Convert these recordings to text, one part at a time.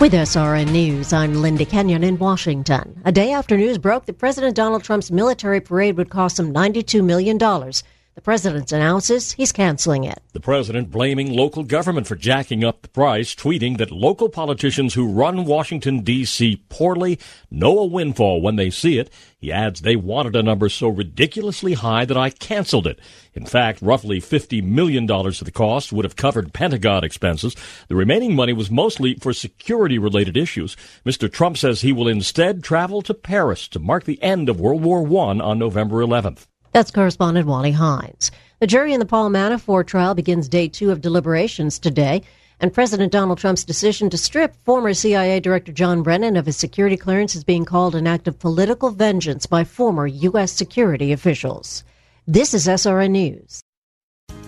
With SRN News, I'm Linda Kenyon in Washington. A day after news broke that President Donald Trump's military parade would cost him $92 million. The president announces he's canceling it. The president blaming local government for jacking up the price, tweeting that local politicians who run Washington, D.C. poorly know a windfall when they see it. He adds they wanted a number so ridiculously high that I canceled it. In fact, roughly $50 million of the cost would have covered Pentagon expenses. The remaining money was mostly for security related issues. Mr. Trump says he will instead travel to Paris to mark the end of World War I on November 11th. That's correspondent Wally Hindes. The jury in the Paul Manafort trial begins day two of deliberations today, and President Donald Trump's decision to strip former CIA Director John Brennan of his security clearance is being called an act of political vengeance by former U.S. security officials. This is SRN News.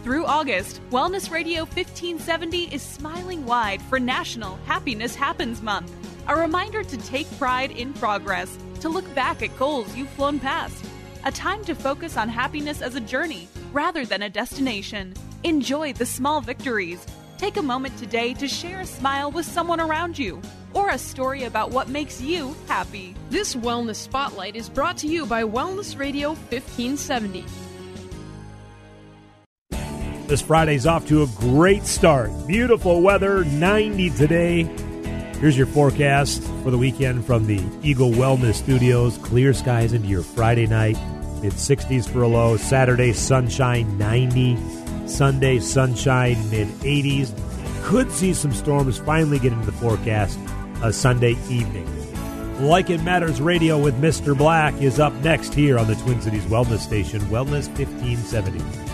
Through August, Wellness Radio 1570 is smiling wide for National Happiness Happens Month. A reminder to take pride in progress, to look back at goals you've flown past a time to focus on happiness as a journey rather than a destination. Enjoy the small victories. Take a moment today to share a smile with someone around you or a story about what makes you happy. This Wellness Spotlight is brought to you by Wellness Radio 1570. This Friday's off to a great start. Beautiful weather, 90 today. Here's your forecast for the weekend from the Eagle Wellness Studios. Clear skies into your Friday night. Mid 60s for a low. Saturday, sunshine, 90. Sunday, sunshine, mid 80s. Could see some storms finally get into the forecast a Sunday evening. Like It Matters Radio with Mr. Black is up next here on the Twin Cities Wellness Station, Wellness 1570.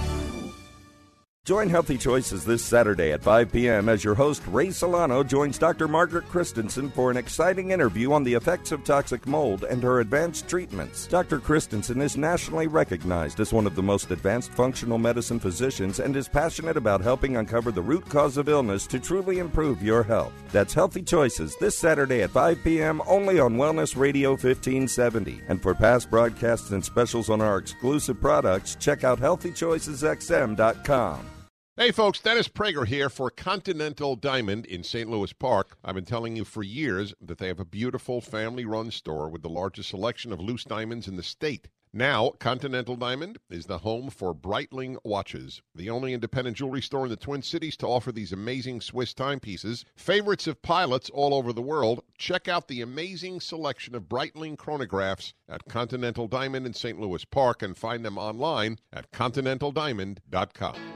Join Healthy Choices this Saturday at 5 p.m. as your host, Ray Solano, joins Dr. Margaret Christensen for an exciting interview on the effects of toxic mold and her advanced treatments. Dr. Christensen is nationally recognized as one of the most advanced functional medicine physicians and is passionate about helping uncover the root cause of illness to truly improve your health. That's Healthy Choices this Saturday at 5 p.m. only on Wellness Radio 1570. And for past broadcasts and specials on our exclusive products, check out healthychoicesxm.com. Hey folks, Dennis Prager here for Continental Diamond in St. Louis Park. I've been telling you for years that they have a beautiful family run store with the largest selection of loose diamonds in the state. Now, Continental Diamond is the home for Breitling watches, the only independent jewelry store in the Twin Cities to offer these amazing Swiss timepieces, favorites of pilots all over the world. Check out the amazing selection of Breitling chronographs at Continental Diamond in St. Louis Park and find them online at continentaldiamond.com.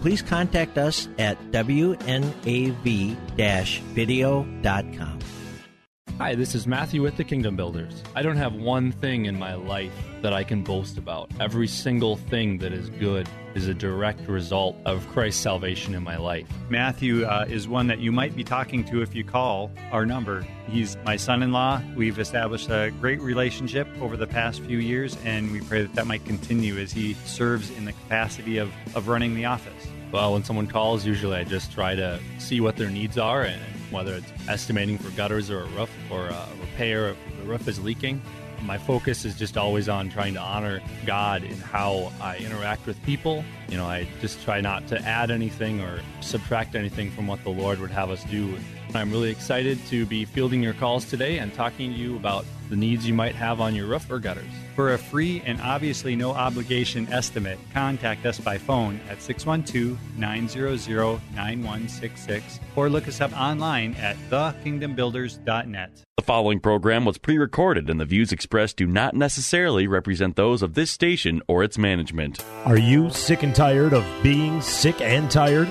Please contact us at wnav-video.com. Hi, this is Matthew with the Kingdom Builders. I don't have one thing in my life that I can boast about. Every single thing that is good is a direct result of Christ's salvation in my life. Matthew uh, is one that you might be talking to if you call our number. He's my son in law. We've established a great relationship over the past few years, and we pray that that might continue as he serves in the capacity of, of running the office. Well, when someone calls, usually I just try to see what their needs are and whether it's estimating for gutters or a roof or a repair if the roof is leaking. My focus is just always on trying to honor God in how I interact with people. You know, I just try not to add anything or subtract anything from what the Lord would have us do. I'm really excited to be fielding your calls today and talking to you about the needs you might have on your roof or gutters. For a free and obviously no obligation estimate, contact us by phone at 612 900 9166 or look us up online at thekingdombuilders.net. The following program was pre recorded, and the views expressed do not necessarily represent those of this station or its management. Are you sick and tired of being sick and tired?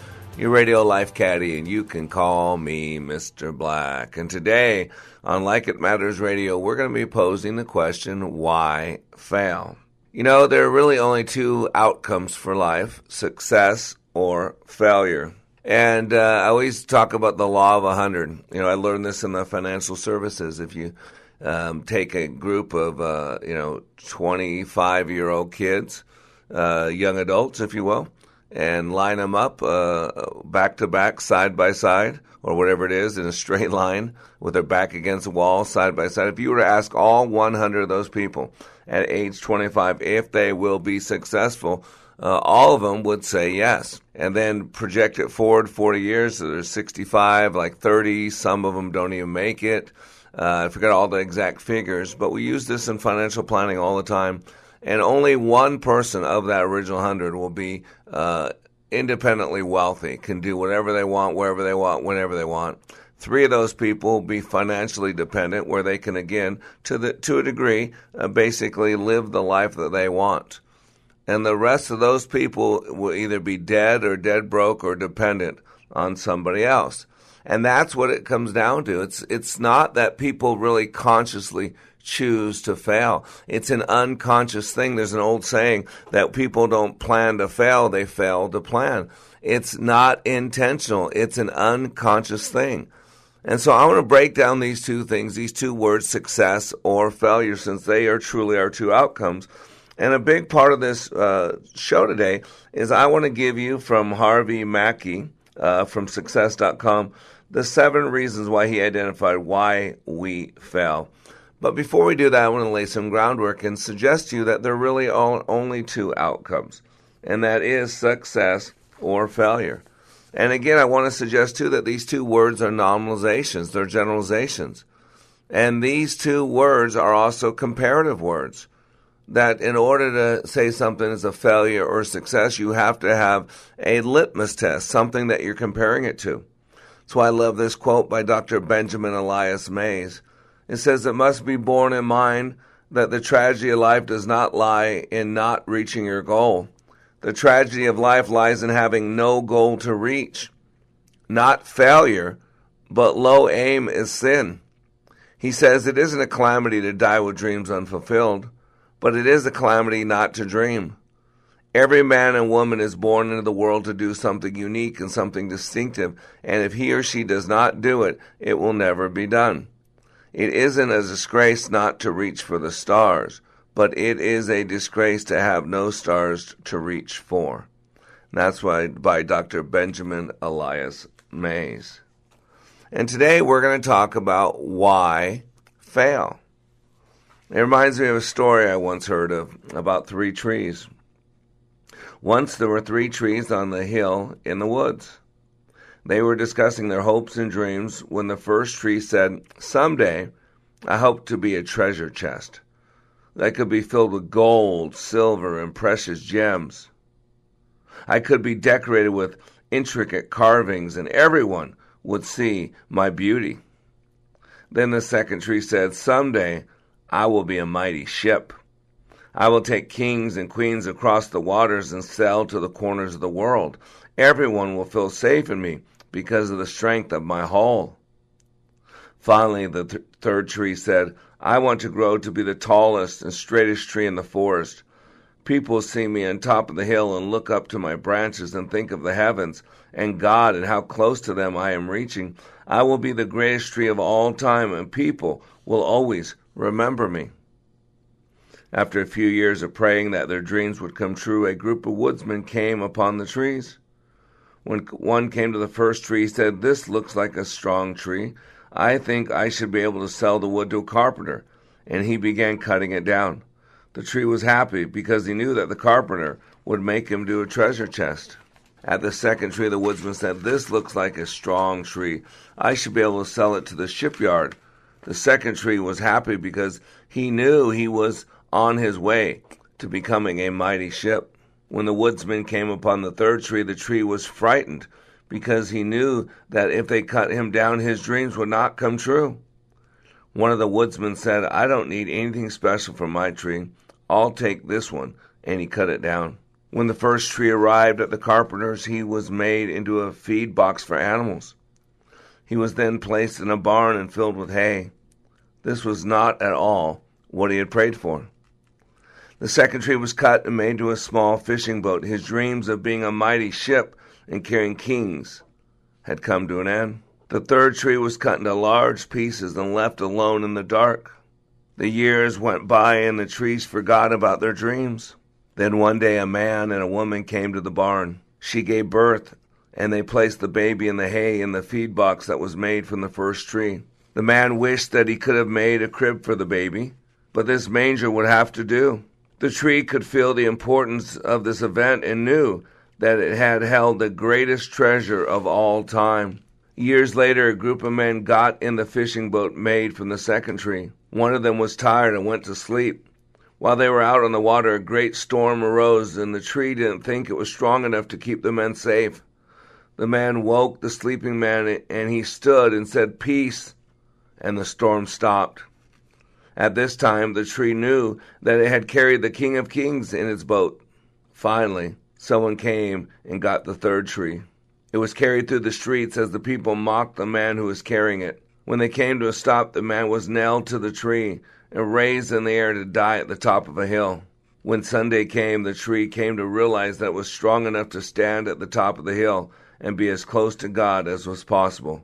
your radio life caddy, and you can call me Mr. Black. And today on Like It Matters Radio, we're going to be posing the question why fail? You know, there are really only two outcomes for life success or failure. And uh, I always talk about the law of 100. You know, I learned this in the financial services. If you um, take a group of, uh, you know, 25 year old kids, uh, young adults, if you will, and line them up uh, back to back, side by side, or whatever it is, in a straight line with their back against the wall, side by side. If you were to ask all 100 of those people at age 25 if they will be successful, uh, all of them would say yes. And then project it forward 40 years, so there's 65, like 30, some of them don't even make it. Uh, I forget all the exact figures, but we use this in financial planning all the time and only one person of that original hundred will be uh, independently wealthy, can do whatever they want, wherever they want, whenever they want. Three of those people will be financially dependent, where they can again, to the to a degree, uh, basically live the life that they want. And the rest of those people will either be dead or dead broke or dependent on somebody else. And that's what it comes down to. It's it's not that people really consciously choose to fail. It's an unconscious thing. There's an old saying that people don't plan to fail, they fail to plan. It's not intentional, it's an unconscious thing. And so I want to break down these two things, these two words, success or failure, since they are truly our two outcomes. And a big part of this uh, show today is I want to give you from Harvey Mackay uh, from success.com the seven reasons why he identified why we fail. But before we do that, I want to lay some groundwork and suggest to you that there really are only two outcomes, and that is success or failure. And again, I want to suggest too that these two words are nominalizations, they're generalizations. And these two words are also comparative words. That in order to say something is a failure or success, you have to have a litmus test, something that you're comparing it to. That's why I love this quote by Dr. Benjamin Elias Mays. It says it must be borne in mind that the tragedy of life does not lie in not reaching your goal. The tragedy of life lies in having no goal to reach. Not failure, but low aim is sin. He says it isn't a calamity to die with dreams unfulfilled, but it is a calamity not to dream. Every man and woman is born into the world to do something unique and something distinctive, and if he or she does not do it, it will never be done. It isn't a disgrace not to reach for the stars, but it is a disgrace to have no stars to reach for. And that's why by Dr. Benjamin Elias Mays. And today we're going to talk about why fail. It reminds me of a story I once heard of about three trees. Once there were three trees on the hill in the woods. They were discussing their hopes and dreams when the first tree said, Someday I hope to be a treasure chest that could be filled with gold, silver, and precious gems. I could be decorated with intricate carvings, and everyone would see my beauty. Then the second tree said, Someday I will be a mighty ship. I will take kings and queens across the waters and sail to the corners of the world. Everyone will feel safe in me because of the strength of my hull. Finally, the th- third tree said, I want to grow to be the tallest and straightest tree in the forest. People see me on top of the hill and look up to my branches and think of the heavens and God and how close to them I am reaching. I will be the greatest tree of all time, and people will always remember me. After a few years of praying that their dreams would come true, a group of woodsmen came upon the trees. When one came to the first tree, he said, This looks like a strong tree. I think I should be able to sell the wood to a carpenter. And he began cutting it down. The tree was happy because he knew that the carpenter would make him do a treasure chest. At the second tree, the woodsman said, This looks like a strong tree. I should be able to sell it to the shipyard. The second tree was happy because he knew he was on his way to becoming a mighty ship. When the woodsman came upon the third tree, the tree was frightened because he knew that if they cut him down, his dreams would not come true. One of the woodsmen said, I don't need anything special for my tree. I'll take this one. And he cut it down. When the first tree arrived at the carpenter's, he was made into a feed box for animals. He was then placed in a barn and filled with hay. This was not at all what he had prayed for. The second tree was cut and made into a small fishing boat. His dreams of being a mighty ship and carrying kings had come to an end. The third tree was cut into large pieces and left alone in the dark. The years went by and the trees forgot about their dreams. Then one day a man and a woman came to the barn. She gave birth, and they placed the baby in the hay in the feed box that was made from the first tree. The man wished that he could have made a crib for the baby, but this manger would have to do. The tree could feel the importance of this event and knew that it had held the greatest treasure of all time. Years later, a group of men got in the fishing boat made from the second tree. One of them was tired and went to sleep. While they were out on the water, a great storm arose, and the tree didn't think it was strong enough to keep the men safe. The man woke the sleeping man, and he stood and said, Peace, and the storm stopped. At this time, the tree knew that it had carried the King of Kings in its boat. Finally, someone came and got the third tree. It was carried through the streets as the people mocked the man who was carrying it. When they came to a stop, the man was nailed to the tree and raised in the air to die at the top of a hill. When Sunday came, the tree came to realize that it was strong enough to stand at the top of the hill and be as close to God as was possible,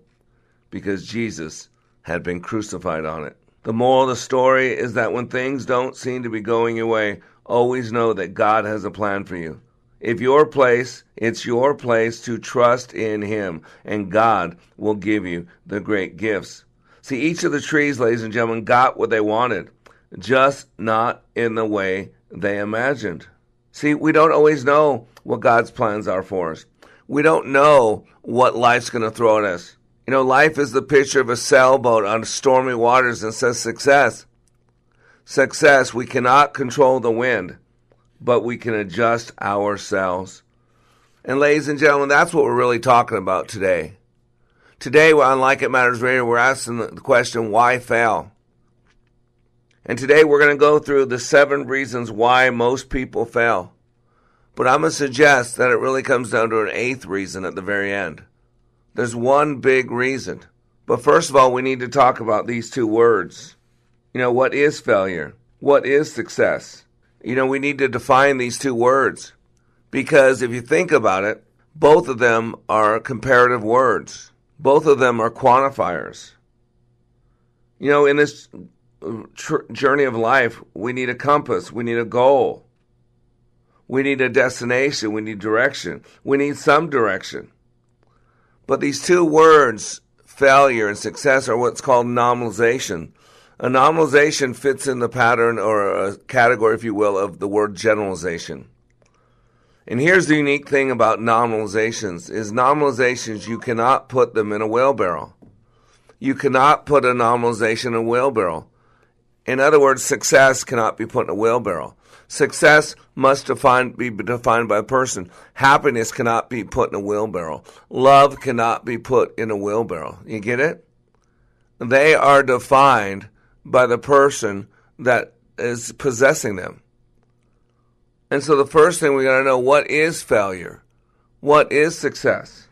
because Jesus had been crucified on it. The moral of the story is that when things don't seem to be going your way, always know that God has a plan for you. If your place, it's your place to trust in Him, and God will give you the great gifts. See, each of the trees, ladies and gentlemen, got what they wanted, just not in the way they imagined. See, we don't always know what God's plans are for us. We don't know what life's going to throw at us. You know, life is the picture of a sailboat on stormy waters and says success. Success, we cannot control the wind but we can adjust ourselves. And, ladies and gentlemen, that's what we're really talking about today. Today, on Like It Matters Radio, we're asking the question, why fail? And today, we're going to go through the seven reasons why most people fail. But I'm going to suggest that it really comes down to an eighth reason at the very end. There's one big reason. But first of all, we need to talk about these two words. You know, what is failure? What is success? you know, we need to define these two words because if you think about it, both of them are comparative words. Both of them are quantifiers. You know, in this tr- journey of life, we need a compass, we need a goal, we need a destination, we need direction, we need some direction. But these two words, failure and success, are what's called nominalization. A nominalization fits in the pattern or a category, if you will, of the word generalization. And here's the unique thing about nominalizations is nominalizations you cannot put them in a wheelbarrow. You cannot put a nominalization in a wheelbarrow. In other words, success cannot be put in a wheelbarrow. Success must define, be defined by a person. Happiness cannot be put in a wheelbarrow. Love cannot be put in a wheelbarrow. You get it? They are defined by the person that is possessing them. And so the first thing we got to know what is failure? What is success?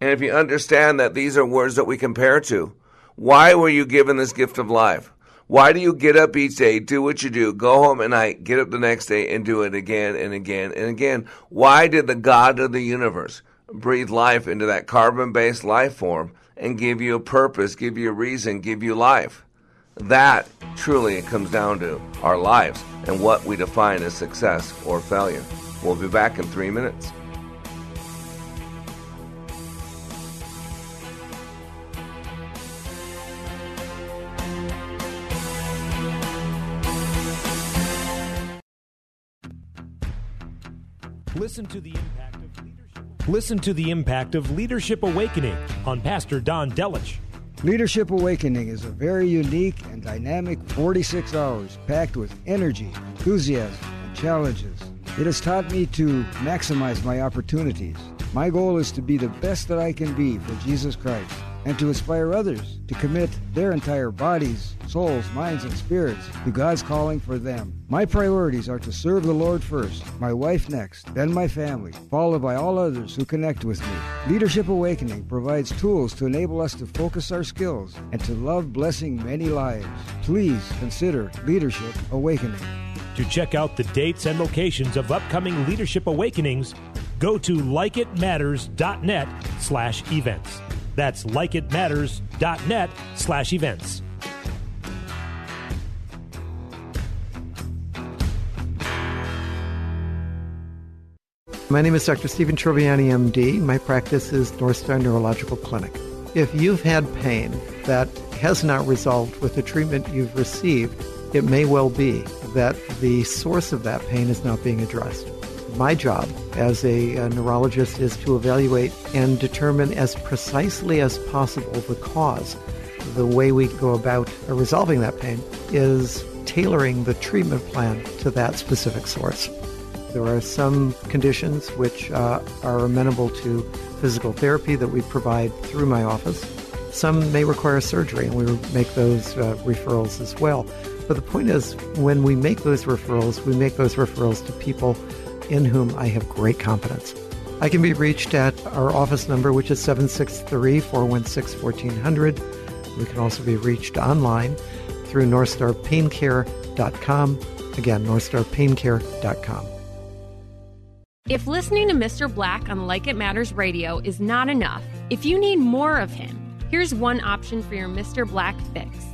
And if you understand that these are words that we compare to, why were you given this gift of life? Why do you get up each day, do what you do, go home at night, get up the next day, and do it again and again and again? Why did the God of the universe breathe life into that carbon based life form and give you a purpose, give you a reason, give you life? That truly comes down to our lives and what we define as success or failure. We'll be back in three minutes. Listen to the impact of leadership. Listen to the impact of Leadership Awakening on Pastor Don Delich. Leadership Awakening is a very unique and dynamic 46 hours packed with energy, enthusiasm, and challenges. It has taught me to maximize my opportunities. My goal is to be the best that I can be for Jesus Christ and to inspire others to commit their entire bodies, souls, minds, and spirits to God's calling for them. My priorities are to serve the Lord first, my wife next, then my family, followed by all others who connect with me. Leadership Awakening provides tools to enable us to focus our skills and to love blessing many lives. Please consider Leadership Awakening. To check out the dates and locations of upcoming Leadership Awakenings, go to likeitmatters.net slash events. That's likeitmatters.net slash events. My name is Dr. Stephen Troviani, MD. My practice is North Star Neurological Clinic. If you've had pain that has not resolved with the treatment you've received, it may well be that the source of that pain is not being addressed. My job as a, a, neurologist is to evaluate and determine as precisely as possible the cause. The way we go about resolving that pain is tailoring the treatment plan to that specific source. There are some conditions which uh, are amenable to physical therapy that we provide through my office. Some may require surgery, and we make those uh, referrals as well. But the point is, when we make those referrals, we make those referrals to people in whom I have great confidence. I can be reached at our office number, which is 763 416 1400. We can also be reached online through NorthstarPainCare.com. Again, NorthstarPainCare.com. If listening to Mr. Black on Like It Matters Radio is not enough, if you need more of him, here's one option for your Mr. Black fix.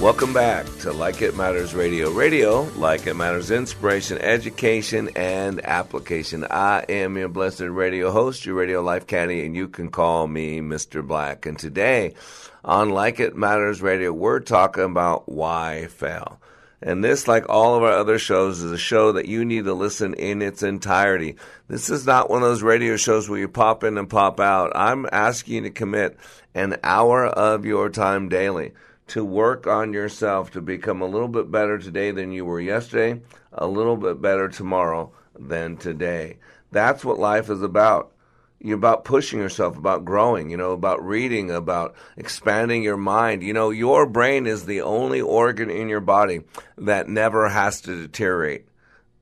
Welcome back to Like It Matters Radio. Radio, like it matters, inspiration, education, and application. I am your blessed radio host, your radio life caddy, and you can call me Mr. Black. And today on Like It Matters Radio, we're talking about why fail. And this, like all of our other shows, is a show that you need to listen in its entirety. This is not one of those radio shows where you pop in and pop out. I'm asking you to commit an hour of your time daily to work on yourself to become a little bit better today than you were yesterday, a little bit better tomorrow than today. That's what life is about. You're about pushing yourself, about growing, you know, about reading, about expanding your mind. You know, your brain is the only organ in your body that never has to deteriorate.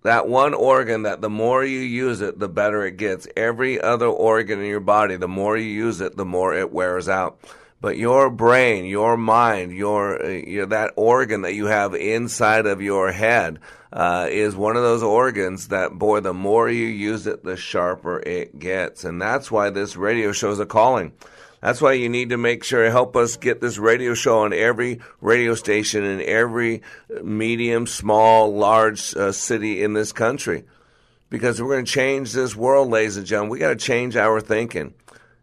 That one organ that the more you use it, the better it gets. Every other organ in your body, the more you use it, the more it wears out but your brain, your mind, your, uh, your that organ that you have inside of your head uh, is one of those organs that, boy, the more you use it, the sharper it gets, and that's why this radio show is a calling. That's why you need to make sure to help us get this radio show on every radio station in every medium, small, large uh, city in this country. Because we're going to change this world, ladies and gentlemen. We got to change our thinking.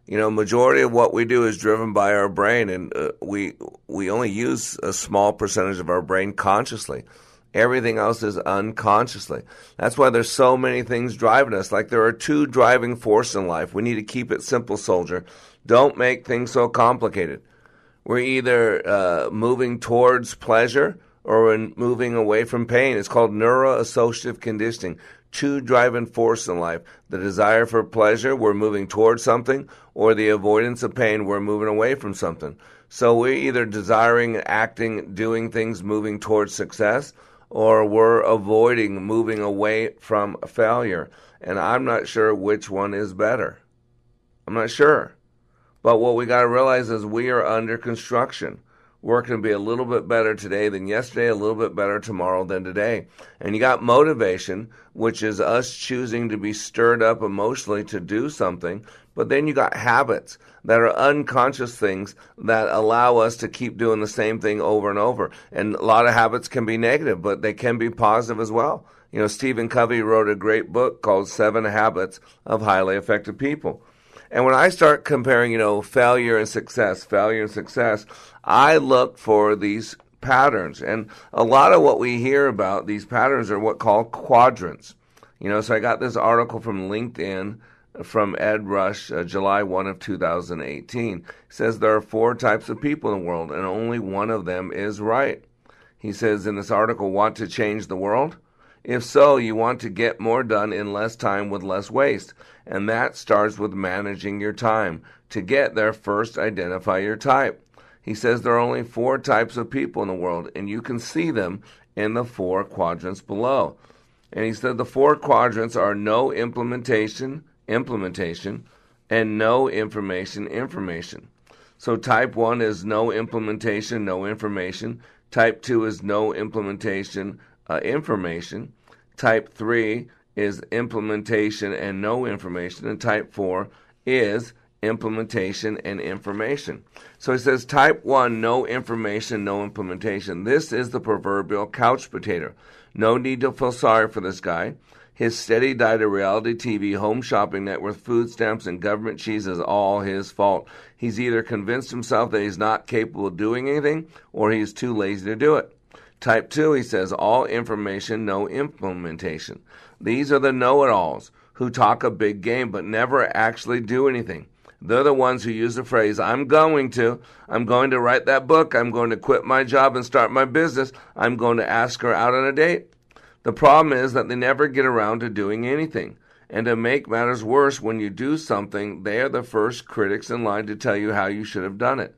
You know, majority of what we do is driven by our brain, and uh, we we only use a small percentage of our brain consciously. Everything else is unconsciously. That's why there's so many things driving us. Like there are two driving forces in life. We need to keep it simple, soldier. Don't make things so complicated. We're either uh, moving towards pleasure or moving away from pain. It's called neuroassociative conditioning two driving forces in life the desire for pleasure, we're moving towards something, or the avoidance of pain, we're moving away from something. So we're either desiring, acting, doing things, moving towards success, or we're avoiding, moving away from failure. And I'm not sure which one is better. I'm not sure. But what we got to realize is we are under construction going to be a little bit better today than yesterday, a little bit better tomorrow than today. And you got motivation, which is us choosing to be stirred up emotionally to do something. But then you got habits that are unconscious things that allow us to keep doing the same thing over and over. And a lot of habits can be negative, but they can be positive as well. You know, Stephen Covey wrote a great book called Seven Habits of Highly Effective People. And when I start comparing, you know, failure and success, failure and success, I look for these patterns. And a lot of what we hear about these patterns are what called quadrants. You know, so I got this article from LinkedIn from Ed Rush, uh, July 1 of 2018. He says there are four types of people in the world, and only one of them is right. He says in this article, Want to change the world? If so, you want to get more done in less time with less waste. And that starts with managing your time. To get there, first identify your type. He says there are only four types of people in the world, and you can see them in the four quadrants below. And he said the four quadrants are no implementation, implementation, and no information, information. So type 1 is no implementation, no information. Type 2 is no implementation, uh, information. Type 3 is implementation and no information. And type 4 is implementation and information. So he says type 1, no information, no implementation. This is the proverbial couch potato. No need to feel sorry for this guy. His steady diet of reality TV, home shopping network, food stamps, and government cheese is all his fault. He's either convinced himself that he's not capable of doing anything or he's too lazy to do it. Type 2, he says, all information, no implementation. These are the know it alls who talk a big game but never actually do anything. They're the ones who use the phrase, I'm going to. I'm going to write that book. I'm going to quit my job and start my business. I'm going to ask her out on a date. The problem is that they never get around to doing anything. And to make matters worse, when you do something, they are the first critics in line to tell you how you should have done it.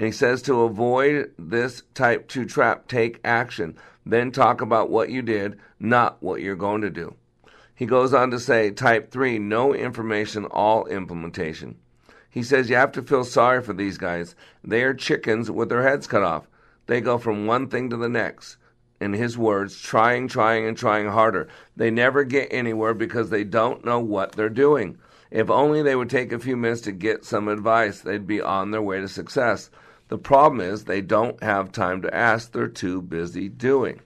And he says to avoid this type 2 trap, take action. Then talk about what you did, not what you're going to do. He goes on to say, type 3, no information, all implementation. He says you have to feel sorry for these guys. They are chickens with their heads cut off. They go from one thing to the next. In his words, trying, trying, and trying harder. They never get anywhere because they don't know what they're doing. If only they would take a few minutes to get some advice, they'd be on their way to success. The problem is they don't have time to ask, they're too busy doing.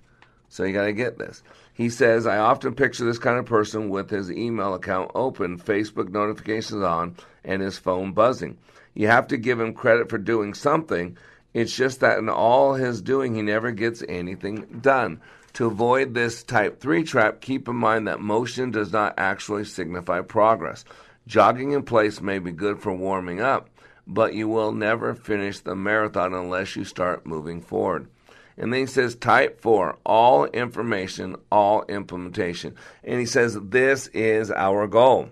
So you got to get this. He says, I often picture this kind of person with his email account open, Facebook notifications on, and his phone buzzing. You have to give him credit for doing something. It's just that in all his doing, he never gets anything done. To avoid this type 3 trap, keep in mind that motion does not actually signify progress. Jogging in place may be good for warming up, but you will never finish the marathon unless you start moving forward. And then he says, type four, all information, all implementation. And he says, this is our goal.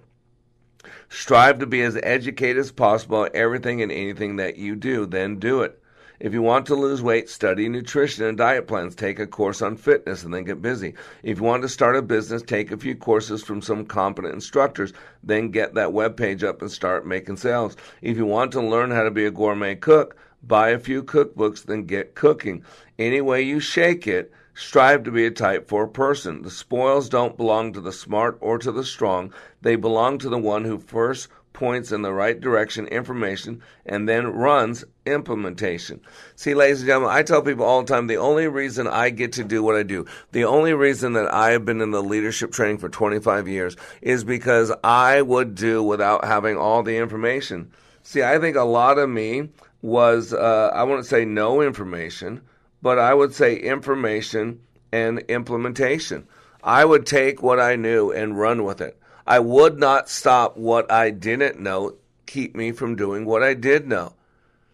Strive to be as educated as possible everything and anything that you do, then do it. If you want to lose weight, study nutrition and diet plans. Take a course on fitness and then get busy. If you want to start a business, take a few courses from some competent instructors. Then get that web page up and start making sales. If you want to learn how to be a gourmet cook, buy a few cookbooks, then get cooking. Any way you shake it, strive to be a type 4 person. The spoils don't belong to the smart or to the strong. They belong to the one who first points in the right direction, information, and then runs implementation. See, ladies and gentlemen, I tell people all the time the only reason I get to do what I do, the only reason that I have been in the leadership training for 25 years is because I would do without having all the information. See, I think a lot of me was, uh, I wouldn't say no information, but I would say information and implementation. I would take what I knew and run with it. I would not stop what I didn't know, keep me from doing what I did know.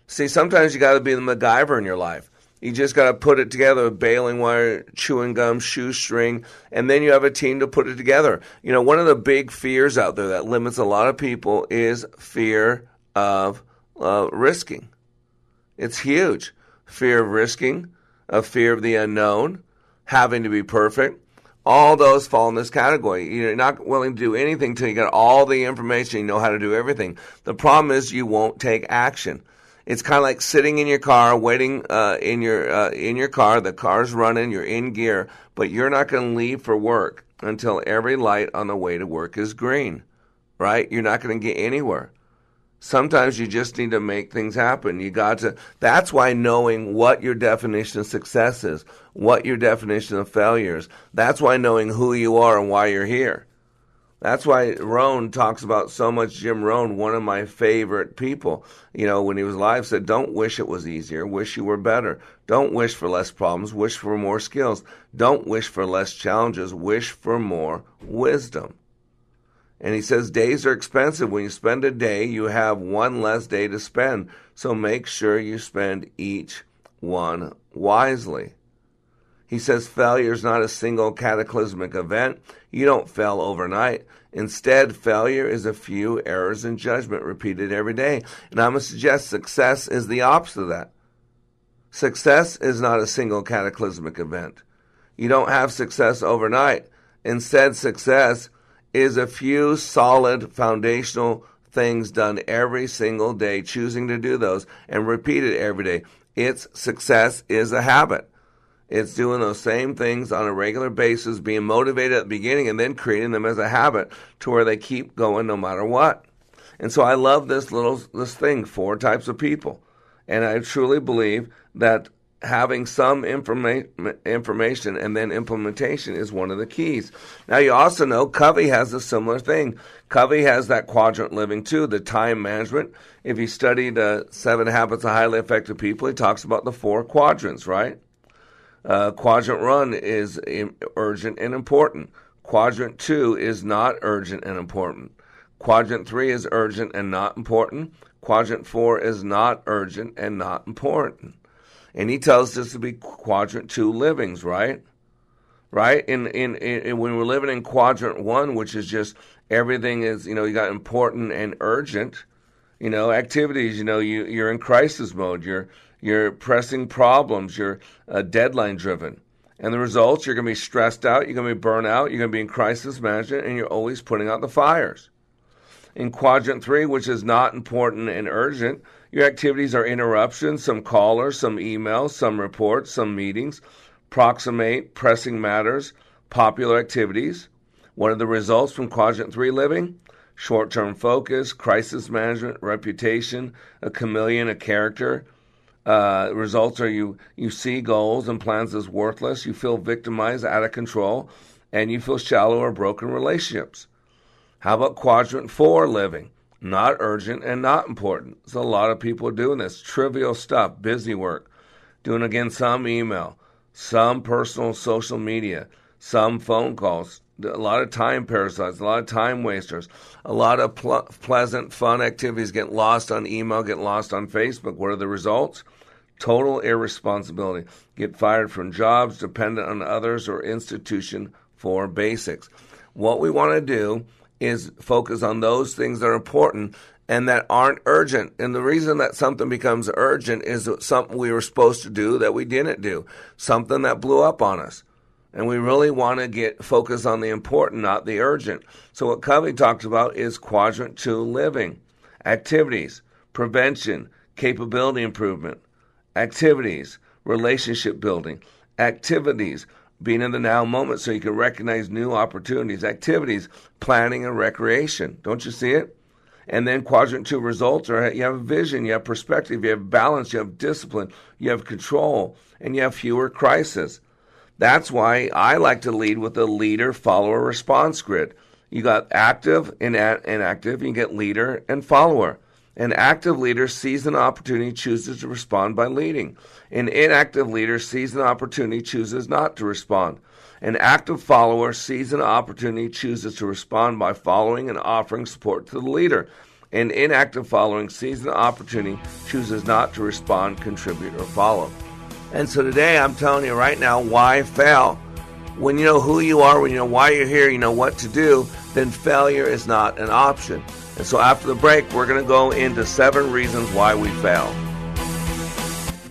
See, sometimes you got to be the MacGyver in your life. You just got to put it together with baling wire, chewing gum, shoestring, and then you have a team to put it together. You know, one of the big fears out there that limits a lot of people is fear of uh, risking. It's huge. Fear of risking, a fear of the unknown, having to be perfect. All those fall in this category. You're not willing to do anything until you get all the information, you know how to do everything. The problem is you won't take action. It's kind of like sitting in your car, waiting uh, in your uh, in your car. The car's running, you're in gear, but you're not going to leave for work until every light on the way to work is green. Right? You're not going to get anywhere. Sometimes you just need to make things happen. You got to, that's why knowing what your definition of success is, what your definition of failure is, that's why knowing who you are and why you're here. That's why Rohn talks about so much. Jim Rohn, one of my favorite people, you know, when he was alive, said, Don't wish it was easier, wish you were better. Don't wish for less problems, wish for more skills. Don't wish for less challenges, wish for more wisdom. And he says days are expensive. When you spend a day, you have one less day to spend. So make sure you spend each one wisely. He says failure is not a single cataclysmic event. You don't fail overnight. Instead, failure is a few errors in judgment repeated every day. And I'm going to suggest success is the opposite of that. Success is not a single cataclysmic event. You don't have success overnight. Instead, success is a few solid foundational things done every single day, choosing to do those and repeat it every day. Its success is a habit. It's doing those same things on a regular basis, being motivated at the beginning and then creating them as a habit to where they keep going no matter what. And so I love this little this thing, four types of people. And I truly believe that having some informa- information and then implementation is one of the keys. Now, you also know Covey has a similar thing. Covey has that quadrant living too, the time management. If you studied uh, Seven Habits of Highly Effective People, he talks about the four quadrants, right? Uh, quadrant one is urgent and important. Quadrant two is not urgent and important. Quadrant three is urgent and not important. Quadrant four is not urgent and not important. And he tells us to be quadrant two livings, right? Right? In, in, in when we're living in quadrant one, which is just everything is, you know, you got important and urgent, you know, activities, you know, you, you're in crisis mode, you're, you're pressing problems, you're uh, deadline driven. And the results, you're going to be stressed out, you're going to be burnt out, you're going to be in crisis management, and you're always putting out the fires. In quadrant three, which is not important and urgent, your activities are interruptions, some callers, some emails, some reports, some meetings, proximate, pressing matters, popular activities. What are the results from quadrant three living? Short term focus, crisis management, reputation, a chameleon, a character. Uh, results are you you see goals and plans as worthless, you feel victimized, out of control, and you feel shallow or broken relationships. How about quadrant four living? Not urgent and not important. So a lot of people doing this trivial stuff, busy work, doing again some email, some personal social media, some phone calls, a lot of time parasites, a lot of time wasters, a lot of pl- pleasant, fun activities get lost on email, get lost on Facebook. What are the results? Total irresponsibility. Get fired from jobs, dependent on others or institution for basics. What we want to do is focus on those things that are important and that aren't urgent. And the reason that something becomes urgent is something we were supposed to do that we didn't do, something that blew up on us. And we really want to get focused on the important, not the urgent. So what Covey talks about is quadrant two living, activities, prevention, capability improvement, activities, relationship building, activities, being in the now moment so you can recognize new opportunities, activities, planning, and recreation. Don't you see it? And then quadrant two results are you have vision, you have perspective, you have balance, you have discipline, you have control, and you have fewer crises. That's why I like to lead with a leader follower response grid. You got active and inactive, you get leader and follower. An active leader sees an opportunity, chooses to respond by leading. An inactive leader sees an opportunity, chooses not to respond. An active follower sees an opportunity, chooses to respond by following and offering support to the leader. An inactive following sees an opportunity, chooses not to respond, contribute, or follow. And so today I'm telling you right now why fail. When you know who you are, when you know why you're here, you know what to do, then failure is not an option. And so after the break, we're going to go into seven reasons why we fail.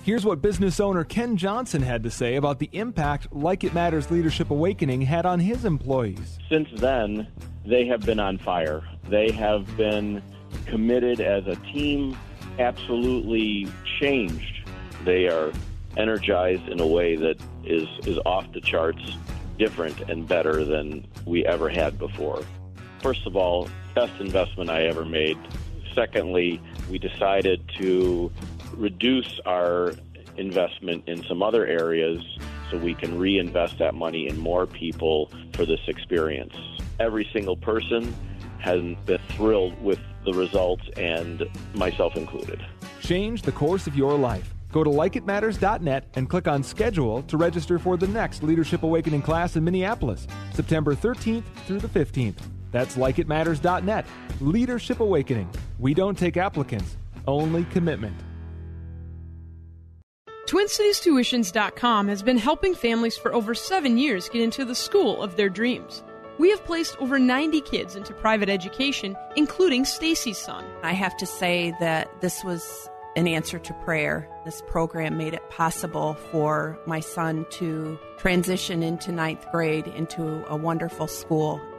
Here's what business owner Ken Johnson had to say about the impact Like It Matters Leadership Awakening had on his employees. Since then, they have been on fire. They have been committed as a team, absolutely changed. They are energized in a way that is, is off the charts, different and better than we ever had before. First of all, best investment I ever made. Secondly, we decided to reduce our investment in some other areas so we can reinvest that money in more people for this experience. Every single person has been thrilled with the results, and myself included. Change the course of your life. Go to likeitmatters.net and click on schedule to register for the next Leadership Awakening class in Minneapolis, September 13th through the 15th. That's likeitmatters.net. Leadership Awakening. We don't take applicants, only commitment. TwinCitiesTuitions.com has been helping families for over seven years get into the school of their dreams. We have placed over 90 kids into private education, including Stacy's son. I have to say that this was an answer to prayer. This program made it possible for my son to transition into ninth grade into a wonderful school.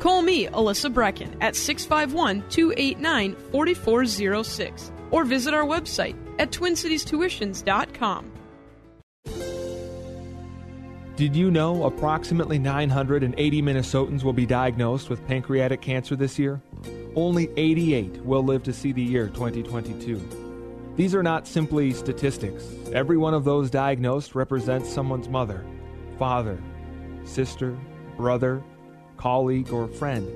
Call me, Alyssa Brecken, at 651 289 4406 or visit our website at twincitiestuitions.com. Did you know approximately 980 Minnesotans will be diagnosed with pancreatic cancer this year? Only 88 will live to see the year 2022. These are not simply statistics. Every one of those diagnosed represents someone's mother, father, sister, brother, colleague, or friend.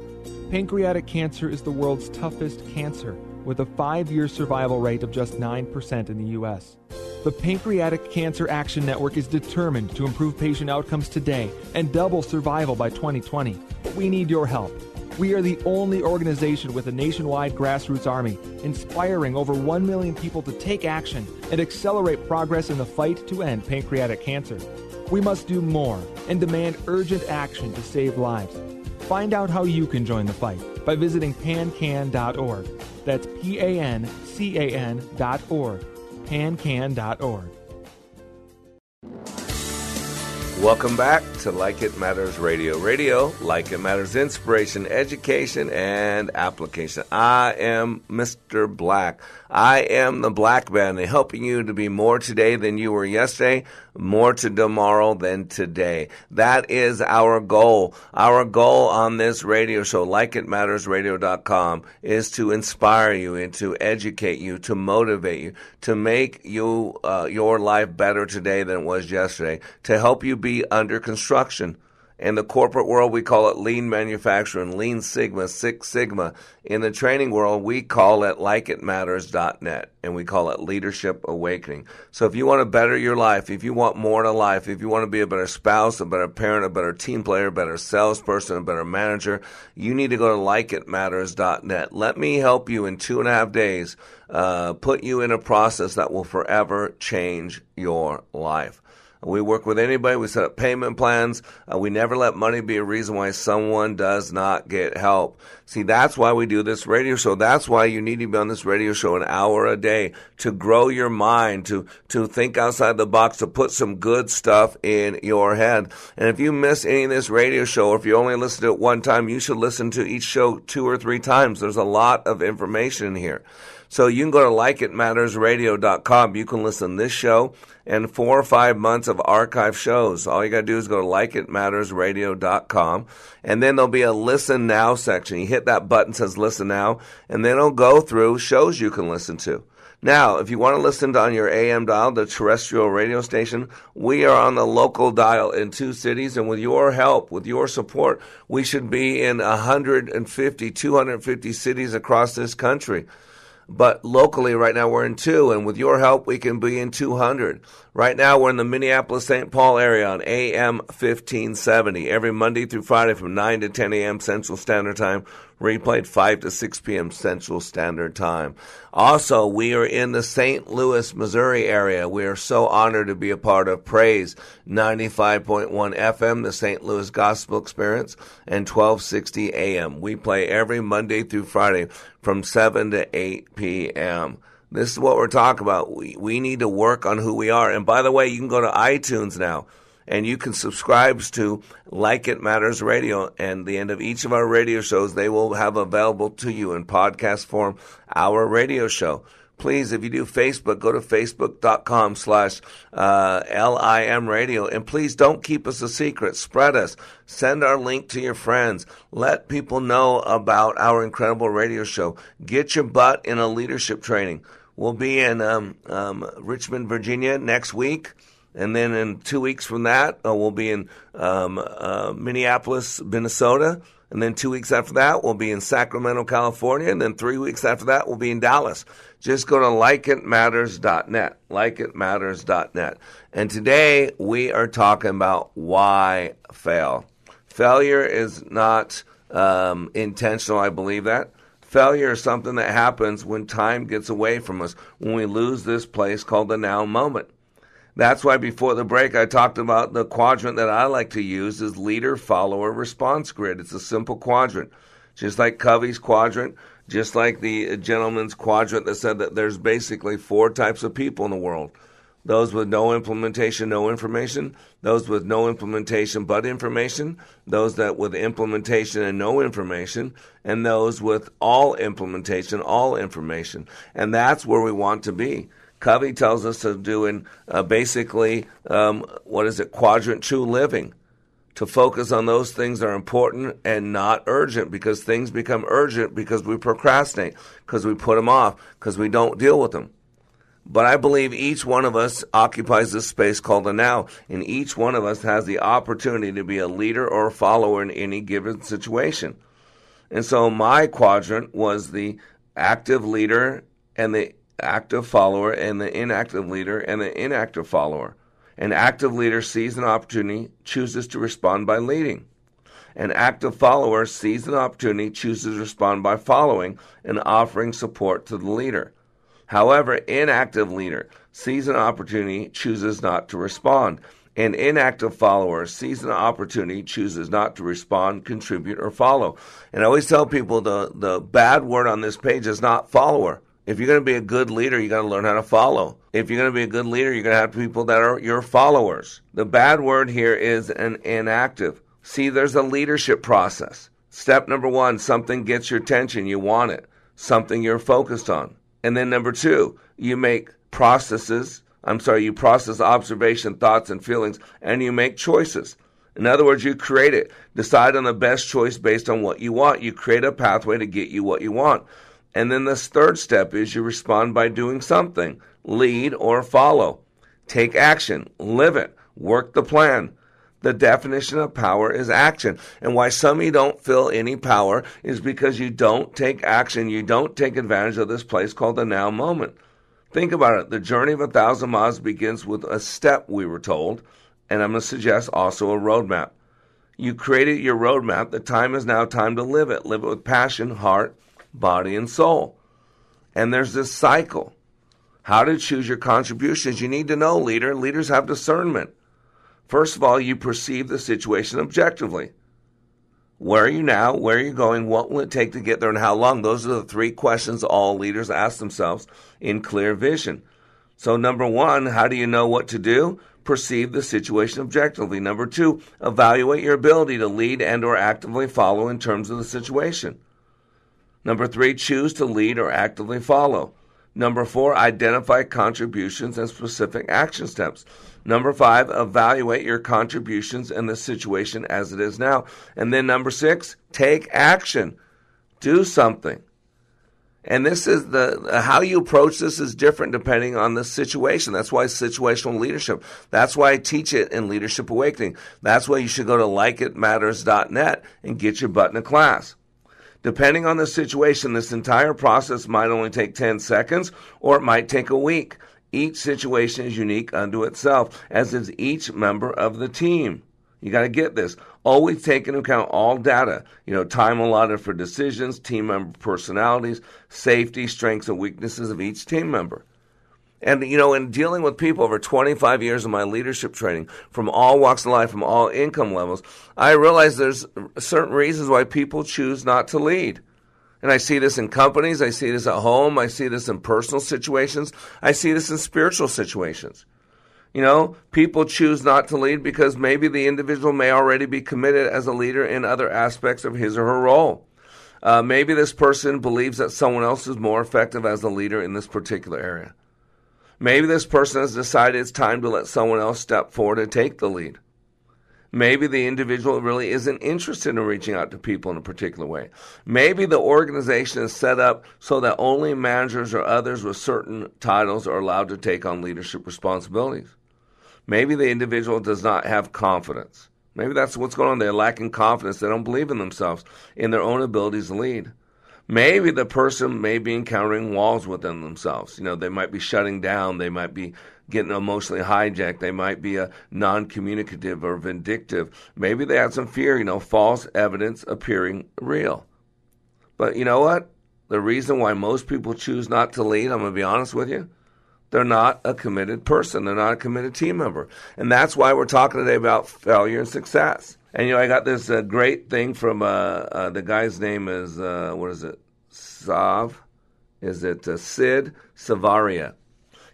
Pancreatic cancer is the world's toughest cancer with a five year survival rate of just 9% in the U.S. The Pancreatic Cancer Action Network is determined to improve patient outcomes today and double survival by 2020. But we need your help. We are the only organization with a nationwide grassroots army, inspiring over 1 million people to take action and accelerate progress in the fight to end pancreatic cancer. We must do more and demand urgent action to save lives. Find out how you can join the fight by visiting pancan.org. That's P A N C A N dot org. Pancan.org. Welcome back to Like It Matters Radio. Radio, like it matters, inspiration, education, and application. I am Mr. Black. I am the Black Man, helping you to be more today than you were yesterday, more to tomorrow than today. That is our goal. Our goal on this radio show, likeitmattersradio.com, is to inspire you and to educate you, to motivate you, to make you uh, your life better today than it was yesterday, to help you be under construction. In the corporate world, we call it lean manufacturing, lean sigma, six sigma. In the training world, we call it likeitmatters.net and we call it leadership awakening. So if you want to better your life, if you want more to life, if you want to be a better spouse, a better parent, a better team player, a better salesperson, a better manager, you need to go to likeitmatters.net. Let me help you in two and a half days, uh, put you in a process that will forever change your life. We work with anybody. We set up payment plans. Uh, we never let money be a reason why someone does not get help. See, that's why we do this radio show. That's why you need to be on this radio show an hour a day to grow your mind, to, to think outside the box, to put some good stuff in your head. And if you miss any of this radio show, or if you only listen to it one time, you should listen to each show two or three times. There's a lot of information here. So you can go to likeitmattersradio.com. You can listen to this show and four or five months of archive shows. All you got to do is go to likeitmattersradio.com and then there'll be a listen now section. You hit that button says listen now and then it'll go through shows you can listen to. Now, if you want to listen to on your AM dial, the terrestrial radio station, we are on the local dial in two cities, and with your help, with your support, we should be in 150, 250 cities across this country. But locally, right now, we're in two, and with your help, we can be in 200. Right now, we're in the Minneapolis St. Paul area on AM 1570 every Monday through Friday from 9 to 10 a.m. Central Standard Time, replayed 5 to 6 p.m. Central Standard Time. Also, we are in the St. Louis, Missouri area. We are so honored to be a part of Praise 95.1 FM, the St. Louis Gospel Experience, and 1260 AM. We play every Monday through Friday from 7 to 8 p.m. This is what we're talking about. We, we need to work on who we are. And by the way, you can go to iTunes now and you can subscribe to Like It Matters Radio. And the end of each of our radio shows, they will have available to you in podcast form our radio show. Please, if you do Facebook, go to facebook.com slash uh, LIM radio. And please don't keep us a secret. Spread us. Send our link to your friends. Let people know about our incredible radio show. Get your butt in a leadership training. We'll be in um, um, Richmond, Virginia next week. And then in two weeks from that, uh, we'll be in um, uh, Minneapolis, Minnesota. And then two weeks after that, we'll be in Sacramento, California. And then three weeks after that, we'll be in Dallas. Just go to likeitmatters.net, likeitmatters.net. And today we are talking about why fail. Failure is not um, intentional, I believe that. Failure is something that happens when time gets away from us, when we lose this place called the now moment. That's why before the break I talked about the quadrant that I like to use is leader, follower, response grid. It's a simple quadrant. Just like Covey's quadrant, just like the gentleman's quadrant that said that there's basically four types of people in the world. Those with no implementation, no information. Those with no implementation but information. Those that with implementation and no information. And those with all implementation, all information. And that's where we want to be. Covey tells us to do in uh, basically um, what is it, quadrant two living, to focus on those things that are important and not urgent because things become urgent because we procrastinate, because we put them off, because we don't deal with them. But I believe each one of us occupies this space called the now, and each one of us has the opportunity to be a leader or a follower in any given situation. And so my quadrant was the active leader and the active follower and the inactive leader and the inactive follower. An active leader sees an opportunity, chooses to respond by leading. An active follower sees an opportunity, chooses to respond by following and offering support to the leader. However, inactive leader sees an opportunity, chooses not to respond. An inactive follower sees an opportunity, chooses not to respond, contribute, or follow. And I always tell people the, the bad word on this page is not follower. If you're going to be a good leader, you got to learn how to follow. If you're going to be a good leader, you're going to have people that are your followers. The bad word here is an inactive. See, there's a leadership process. Step number one, something gets your attention. You want it. Something you're focused on. And then number two, you make processes. I'm sorry, you process observation, thoughts, and feelings, and you make choices. In other words, you create it. Decide on the best choice based on what you want. You create a pathway to get you what you want. And then this third step is you respond by doing something lead or follow. Take action, live it, work the plan. The definition of power is action. And why some of you don't feel any power is because you don't take action. You don't take advantage of this place called the now moment. Think about it. The journey of a thousand miles begins with a step, we were told, and I'm going to suggest also a roadmap. You created your roadmap. The time is now time to live it. Live it with passion, heart, body, and soul. And there's this cycle. How to choose your contributions. You need to know, leader. Leaders have discernment. First of all, you perceive the situation objectively. Where are you now? Where are you going? What will it take to get there and how long? Those are the three questions all leaders ask themselves in clear vision. So, number one, how do you know what to do? Perceive the situation objectively. Number two, evaluate your ability to lead and or actively follow in terms of the situation. Number three, choose to lead or actively follow. Number four, identify contributions and specific action steps. Number five, evaluate your contributions and the situation as it is now. And then number six, take action. Do something. And this is the how you approach this is different depending on the situation. That's why situational leadership. That's why I teach it in Leadership Awakening. That's why you should go to likeitmatters.net and get your butt in a class. Depending on the situation, this entire process might only take 10 seconds or it might take a week. Each situation is unique unto itself, as is each member of the team. You got to get this. Always take into account all data, you know, time allotted for decisions, team member personalities, safety, strengths, and weaknesses of each team member. And, you know, in dealing with people over 25 years of my leadership training from all walks of life, from all income levels, I realize there's certain reasons why people choose not to lead. And I see this in companies, I see this at home, I see this in personal situations, I see this in spiritual situations. You know, people choose not to lead because maybe the individual may already be committed as a leader in other aspects of his or her role. Uh, maybe this person believes that someone else is more effective as a leader in this particular area. Maybe this person has decided it's time to let someone else step forward and take the lead. Maybe the individual really isn't interested in reaching out to people in a particular way. Maybe the organization is set up so that only managers or others with certain titles are allowed to take on leadership responsibilities. Maybe the individual does not have confidence. Maybe that's what's going on. They're lacking confidence. They don't believe in themselves, in their own abilities to lead. Maybe the person may be encountering walls within themselves. You know, they might be shutting down. They might be getting emotionally hijacked. They might be a non-communicative or vindictive. Maybe they have some fear, you know, false evidence appearing real. But you know what? The reason why most people choose not to lead, I'm going to be honest with you, they're not a committed person. They're not a committed team member. And that's why we're talking today about failure and success. And you know, I got this uh, great thing from uh, uh, the guy's name is uh, what is it? Sav? Is it uh, Sid Savara?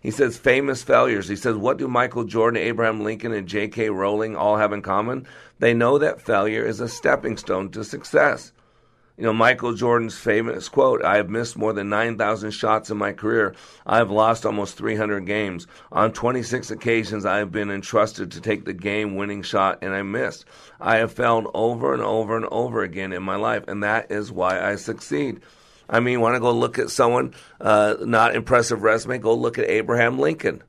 He says famous failures. He says, what do Michael Jordan, Abraham Lincoln, and J.K. Rowling all have in common? They know that failure is a stepping stone to success. You know, Michael Jordan's famous quote I have missed more than 9,000 shots in my career. I have lost almost 300 games. On 26 occasions, I have been entrusted to take the game winning shot and I missed. I have failed over and over and over again in my life, and that is why I succeed. I mean, want to go look at someone, uh, not impressive resume, go look at Abraham Lincoln.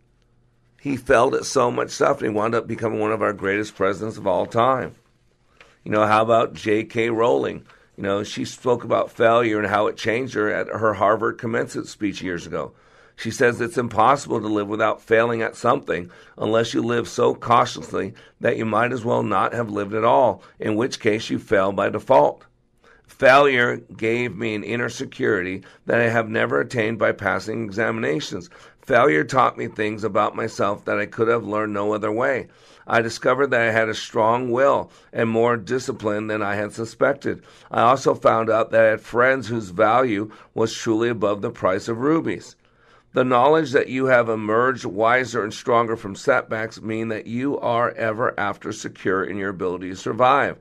He failed at so much stuff and he wound up becoming one of our greatest presidents of all time. You know, how about J.K. Rowling? You know, she spoke about failure and how it changed her at her Harvard commencement speech years ago. She says it's impossible to live without failing at something unless you live so cautiously that you might as well not have lived at all, in which case you fail by default. Failure gave me an inner security that I have never attained by passing examinations. Failure taught me things about myself that I could have learned no other way. I discovered that I had a strong will and more discipline than I had suspected. I also found out that I had friends whose value was truly above the price of rubies. The knowledge that you have emerged wiser and stronger from setbacks mean that you are ever after secure in your ability to survive.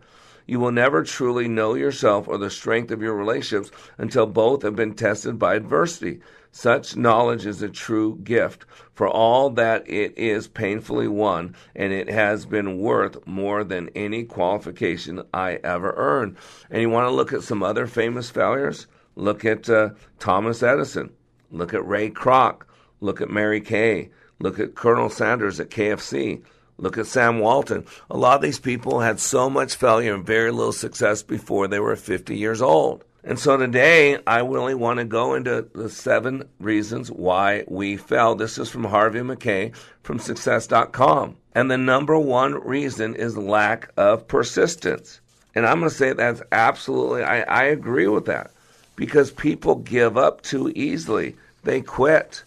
You will never truly know yourself or the strength of your relationships until both have been tested by adversity. Such knowledge is a true gift, for all that it is painfully won, and it has been worth more than any qualification I ever earned. And you want to look at some other famous failures? Look at uh, Thomas Edison. Look at Ray Kroc. Look at Mary Kay. Look at Colonel Sanders at KFC. Look at Sam Walton. A lot of these people had so much failure and very little success before they were 50 years old. And so today, I really want to go into the seven reasons why we fell. This is from Harvey Mackay from Success.com. And the number one reason is lack of persistence. And I'm going to say that's absolutely, I, I agree with that because people give up too easily. They quit.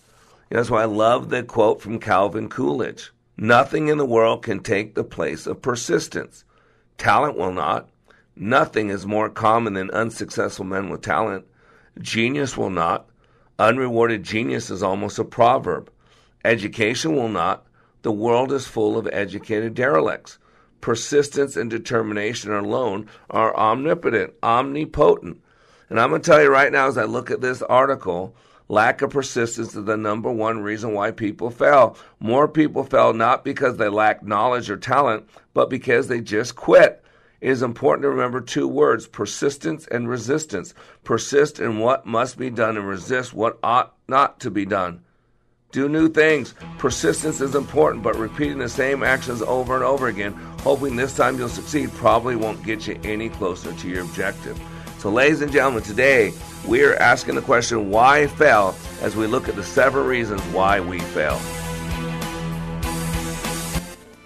You know, that's why I love the quote from Calvin Coolidge. Nothing in the world can take the place of persistence. Talent will not. Nothing is more common than unsuccessful men with talent. Genius will not. Unrewarded genius is almost a proverb. Education will not. The world is full of educated derelicts. Persistence and determination alone are omnipotent, omnipotent. And I'm going to tell you right now, as I look at this article, lack of persistence is the number one reason why people fail. More people fail not because they lack knowledge or talent, but because they just quit. It is important to remember two words persistence and resistance. Persist in what must be done and resist what ought not to be done. Do new things. Persistence is important, but repeating the same actions over and over again, hoping this time you'll succeed, probably won't get you any closer to your objective. So, ladies and gentlemen, today we are asking the question why fail as we look at the seven reasons why we fail.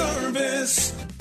Service.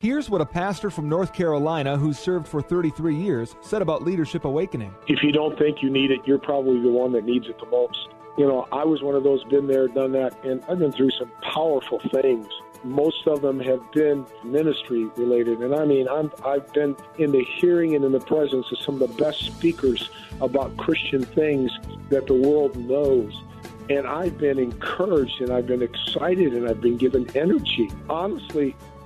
Here's what a pastor from North Carolina who served for 33 years said about Leadership Awakening. If you don't think you need it, you're probably the one that needs it the most. You know, I was one of those, been there, done that, and I've been through some powerful things. Most of them have been ministry related, and I mean, I'm, I've been in the hearing and in the presence of some of the best speakers about Christian things that the world knows. And I've been encouraged, and I've been excited, and I've been given energy. Honestly,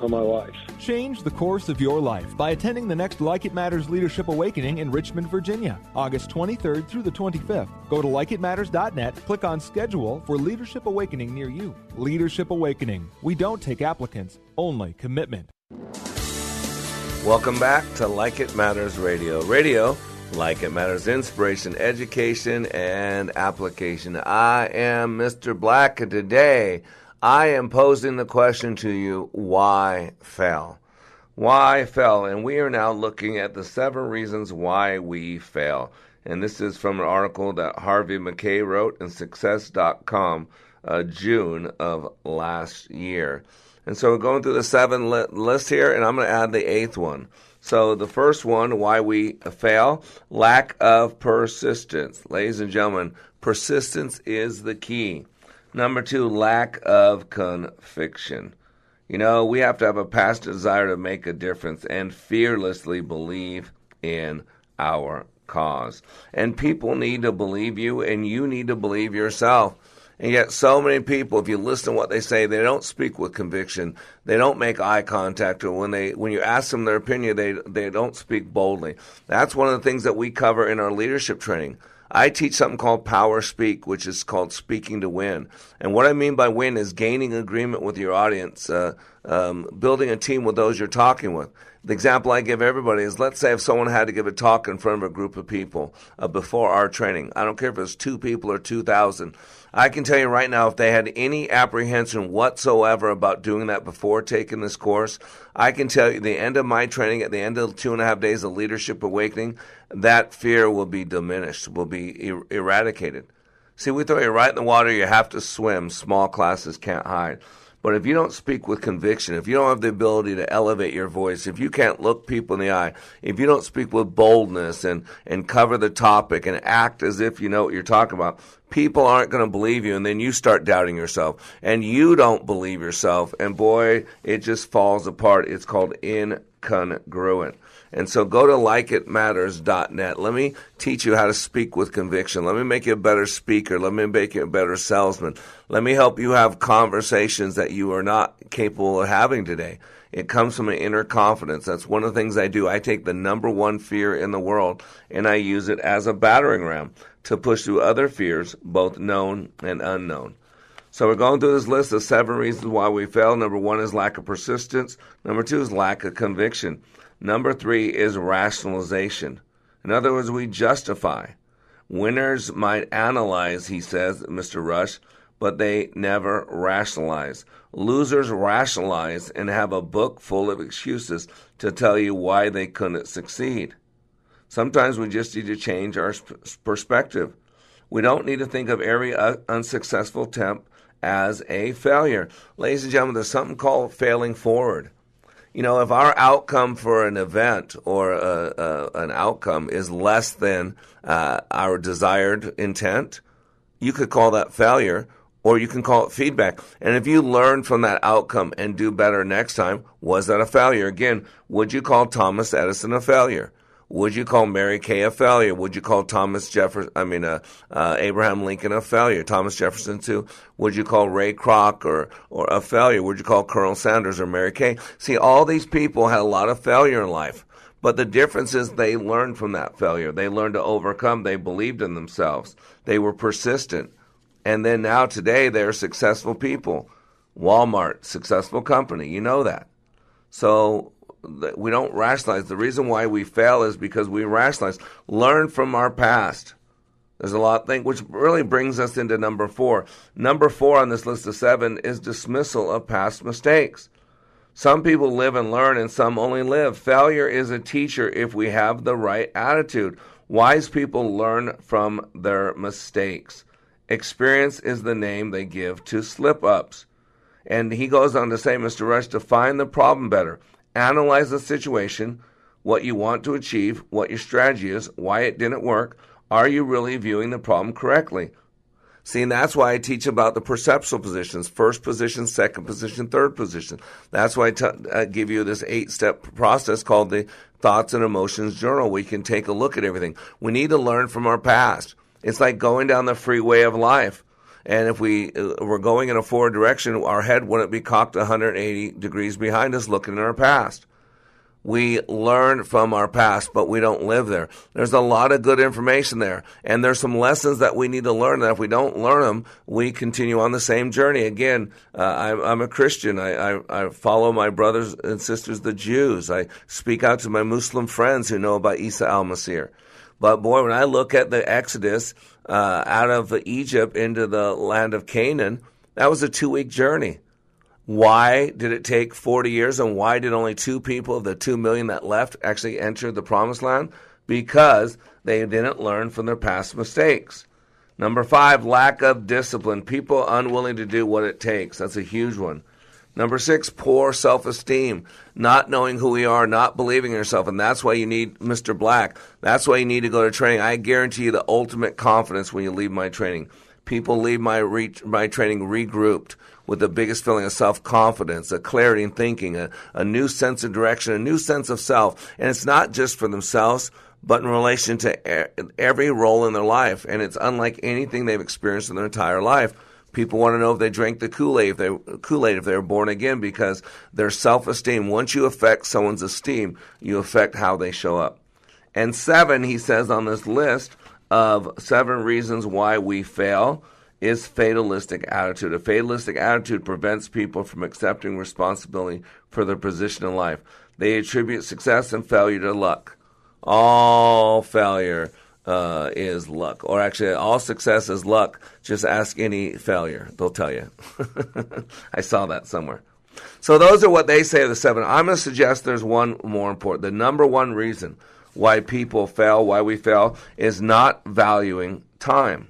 on my life. Change the course of your life by attending the next Like It Matters Leadership Awakening in Richmond, Virginia, August 23rd through the 25th. Go to likeitmatters.net, click on schedule for Leadership Awakening near you. Leadership Awakening. We don't take applicants, only commitment. Welcome back to Like It Matters Radio. Radio, like it matters, inspiration, education, and application. I am Mr. Black, today I am posing the question to you why fail? Why fail? And we are now looking at the seven reasons why we fail. And this is from an article that Harvey Mackay wrote in Success.com, uh, June of last year. And so we're going through the seven li- list here, and I'm going to add the eighth one. So the first one, why we fail, lack of persistence. Ladies and gentlemen, persistence is the key. Number two, lack of conviction. You know, we have to have a past desire to make a difference and fearlessly believe in our cause. And people need to believe you, and you need to believe yourself. And yet, so many people, if you listen to what they say, they don't speak with conviction. They don't make eye contact, or when they when you ask them their opinion, they they don't speak boldly. That's one of the things that we cover in our leadership training. I teach something called Power Speak, which is called speaking to win. And what I mean by win is gaining agreement with your audience, uh, um, building a team with those you're talking with. The example I give everybody is let's say if someone had to give a talk in front of a group of people uh, before our training, I don't care if it's two people or 2,000. I can tell you right now, if they had any apprehension whatsoever about doing that before taking this course, I can tell you the end of my training, at the end of two and a half days of leadership awakening, that fear will be diminished, will be er- eradicated. See, we throw you right in the water, you have to swim. Small classes can't hide. But if you don't speak with conviction, if you don't have the ability to elevate your voice, if you can't look people in the eye, if you don't speak with boldness and, and cover the topic and act as if you know what you're talking about, people aren't going to believe you. And then you start doubting yourself and you don't believe yourself. And boy, it just falls apart. It's called incongruent. And so go to likeitmatters.net. Let me teach you how to speak with conviction. Let me make you a better speaker. Let me make you a better salesman. Let me help you have conversations that you are not capable of having today. It comes from an inner confidence. That's one of the things I do. I take the number one fear in the world and I use it as a battering ram to push through other fears, both known and unknown. So we're going through this list of seven reasons why we fail. Number one is lack of persistence. Number two is lack of conviction. Number three is rationalization. In other words, we justify. Winners might analyze, he says, Mr. Rush, but they never rationalize. Losers rationalize and have a book full of excuses to tell you why they couldn't succeed. Sometimes we just need to change our perspective. We don't need to think of every unsuccessful attempt as a failure. Ladies and gentlemen, there's something called failing forward you know, if our outcome for an event or a, a, an outcome is less than uh, our desired intent, you could call that failure or you can call it feedback. And if you learn from that outcome and do better next time, was that a failure? Again, would you call Thomas Edison a failure? Would you call Mary Kay a failure? Would you call Thomas Jefferson, I mean, uh, uh, Abraham Lincoln a failure? Thomas Jefferson too? Would you call Ray Kroc or, or a failure? Would you call Colonel Sanders or Mary Kay? See, all these people had a lot of failure in life. But the difference is they learned from that failure. They learned to overcome. They believed in themselves. They were persistent. And then now today they're successful people. Walmart, successful company. You know that. So we don't rationalize. The reason why we fail is because we rationalize. Learn from our past. There's a lot of things, which really brings us into number four. Number four on this list of seven is dismissal of past mistakes. Some people live and learn, and some only live. Failure is a teacher if we have the right attitude. Wise people learn from their mistakes. Experience is the name they give to slip ups. And he goes on to say, Mr. Rush, define the problem better analyze the situation, what you want to achieve, what your strategy is, why it didn't work. Are you really viewing the problem correctly? See, and that's why I teach about the perceptual positions first position, second position, third position. That's why I t- I give you this eight step process called the Thoughts and Emotions Journal. We can take a look at everything. We need to learn from our past. It's like going down the freeway of life. And if we uh, were going in a forward direction, our head wouldn't be cocked 180 degrees behind us looking in our past. We learn from our past, but we don't live there. There's a lot of good information there. And there's some lessons that we need to learn that if we don't learn them, we continue on the same journey. Again, uh, I'm, I'm, a Christian. I, I, I, follow my brothers and sisters, the Jews. I speak out to my Muslim friends who know about Isa al-Masih. But boy, when I look at the Exodus uh, out of Egypt into the land of Canaan, that was a two week journey. Why did it take 40 years and why did only two people of the two million that left actually enter the promised land? Because they didn't learn from their past mistakes. Number five, lack of discipline. People unwilling to do what it takes. That's a huge one. Number six, poor self esteem, not knowing who we are, not believing in yourself. And that's why you need Mr. Black. That's why you need to go to training. I guarantee you the ultimate confidence when you leave my training. People leave my, re- my training regrouped with the biggest feeling of self confidence, a clarity in thinking, a, a new sense of direction, a new sense of self. And it's not just for themselves, but in relation to every role in their life. And it's unlike anything they've experienced in their entire life People want to know if they drank the Kool-Aid, if they Kool-Aid if they were born again, because their self-esteem. Once you affect someone's esteem, you affect how they show up. And seven, he says on this list of seven reasons why we fail, is fatalistic attitude. A fatalistic attitude prevents people from accepting responsibility for their position in life. They attribute success and failure to luck. All failure uh, is luck, or actually, all success is luck. Just ask any failure; they'll tell you. I saw that somewhere. So those are what they say are the seven. I'm going to suggest there's one more important. The number one reason why people fail, why we fail, is not valuing time.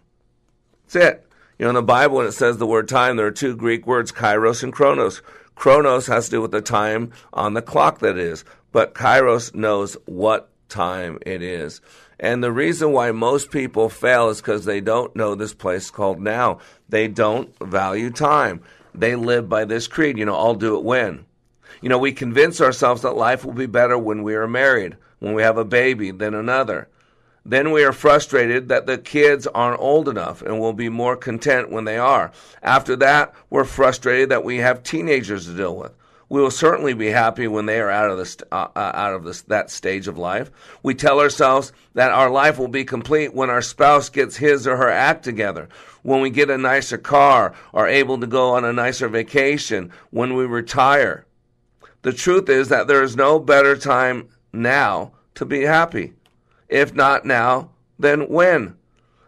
That's it. You know, in the Bible, when it says the word time, there are two Greek words, kairos and chronos. Chronos has to do with the time on the clock that is, but kairos knows what time it is. And the reason why most people fail is because they don't know this place called now. They don't value time. They live by this creed, you know, I'll do it when. You know, we convince ourselves that life will be better when we are married, when we have a baby, than another. Then we are frustrated that the kids aren't old enough and will be more content when they are. After that, we're frustrated that we have teenagers to deal with. We will certainly be happy when they are out of, this, uh, uh, out of this, that stage of life. We tell ourselves that our life will be complete when our spouse gets his or her act together, when we get a nicer car, are able to go on a nicer vacation, when we retire. The truth is that there is no better time now to be happy. If not now, then when?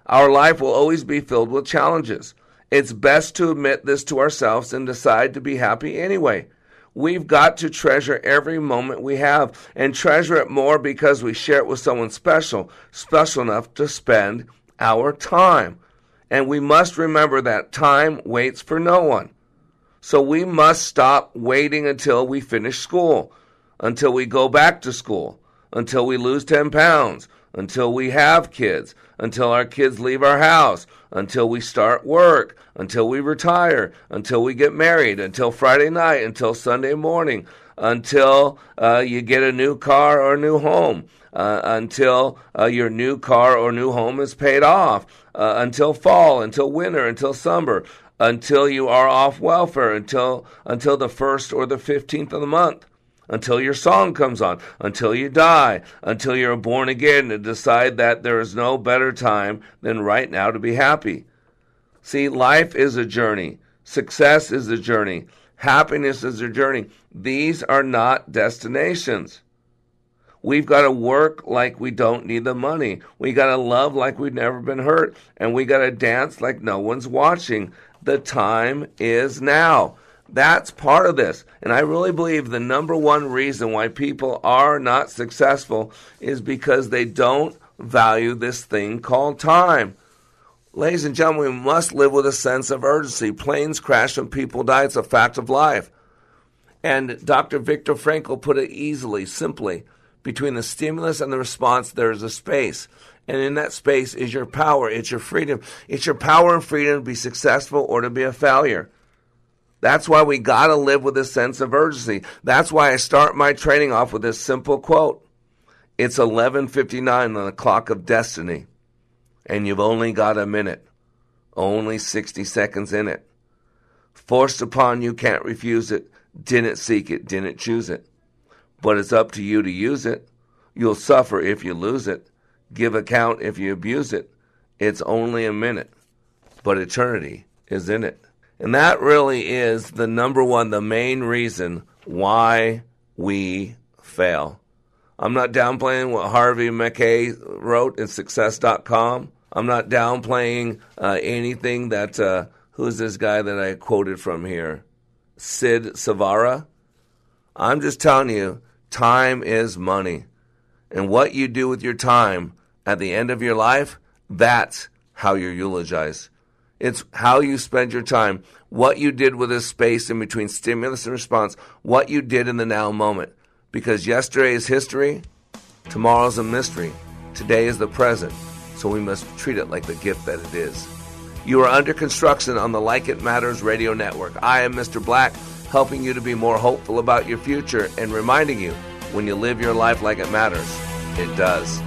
Our life will always be filled with challenges. It's best to admit this to ourselves and decide to be happy anyway. We've got to treasure every moment we have and treasure it more because we share it with someone special, special enough to spend our time. And we must remember that time waits for no one. So we must stop waiting until we finish school, until we go back to school, until we lose 10 pounds, until we have kids, until our kids leave our house, until we start work, until we retire, until we get married, until Friday night, until Sunday morning, until uh, you get a new car or new home, uh, until uh, your new car or new home is paid off, uh, until fall, until winter, until summer, until you are off welfare, until until the first or the fifteenth of the month until your song comes on, until you die, until you're born again and decide that there is no better time than right now to be happy. See, life is a journey. Success is a journey. Happiness is a journey. These are not destinations. We've got to work like we don't need the money. We got to love like we've never been hurt. And we got to dance like no one's watching. The time is now. That's part of this. And I really believe the number one reason why people are not successful is because they don't value this thing called time. Ladies and gentlemen, we must live with a sense of urgency. Planes crash and people die. It's a fact of life. And Dr. Viktor Frankl put it easily, simply between the stimulus and the response, there is a space. And in that space is your power, it's your freedom. It's your power and freedom to be successful or to be a failure. That's why we got to live with a sense of urgency. That's why I start my training off with this simple quote. It's 11:59 on the clock of destiny, and you've only got a minute. Only 60 seconds in it. Forced upon you, can't refuse it. Didn't seek it, didn't choose it. But it's up to you to use it. You'll suffer if you lose it. Give account if you abuse it. It's only a minute, but eternity is in it. And that really is the number one, the main reason why we fail. I'm not downplaying what Harvey Mackay wrote in Success.com. I'm not downplaying uh, anything that, uh, who's this guy that I quoted from here? Sid Savara. I'm just telling you, time is money. And what you do with your time at the end of your life, that's how you're eulogized. It's how you spend your time, what you did with this space in between stimulus and response, what you did in the now moment. Because yesterday is history, tomorrow's a mystery, today is the present, so we must treat it like the gift that it is. You are under construction on the Like It Matters radio network. I am Mr. Black, helping you to be more hopeful about your future and reminding you when you live your life like it matters, it does.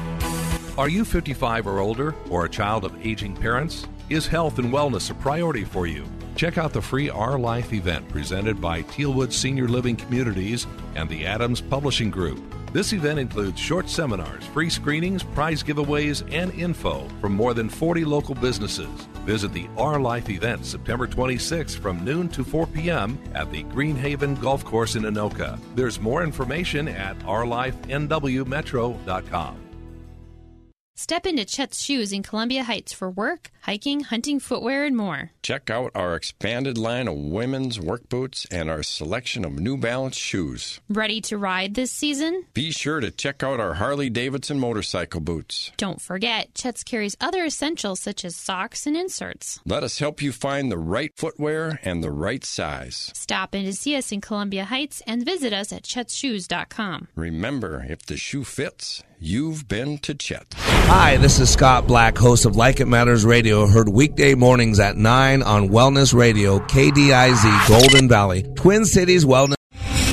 Are you 55 or older or a child of aging parents? Is health and wellness a priority for you? Check out the free Our Life event presented by Tealwood Senior Living Communities and the Adams Publishing Group. This event includes short seminars, free screenings, prize giveaways, and info from more than 40 local businesses. Visit the Our Life event September 26th from noon to 4 p.m. at the Greenhaven Golf Course in Anoka. There's more information at ourlifenwmetro.com. Step into Chet's shoes in Columbia Heights for work, hiking, hunting footwear, and more. Check out our expanded line of women's work boots and our selection of New Balance shoes. Ready to ride this season? Be sure to check out our Harley Davidson motorcycle boots. Don't forget, Chet's carries other essentials such as socks and inserts. Let us help you find the right footwear and the right size. Stop in to see us in Columbia Heights and visit us at chetsshoes.com. Remember, if the shoe fits, you've been to Chet. Hi, this is Scott Black, host of Like It Matters Radio, heard weekday mornings at 9 on Wellness Radio, KDIZ, Golden Valley, Twin Cities Wellness.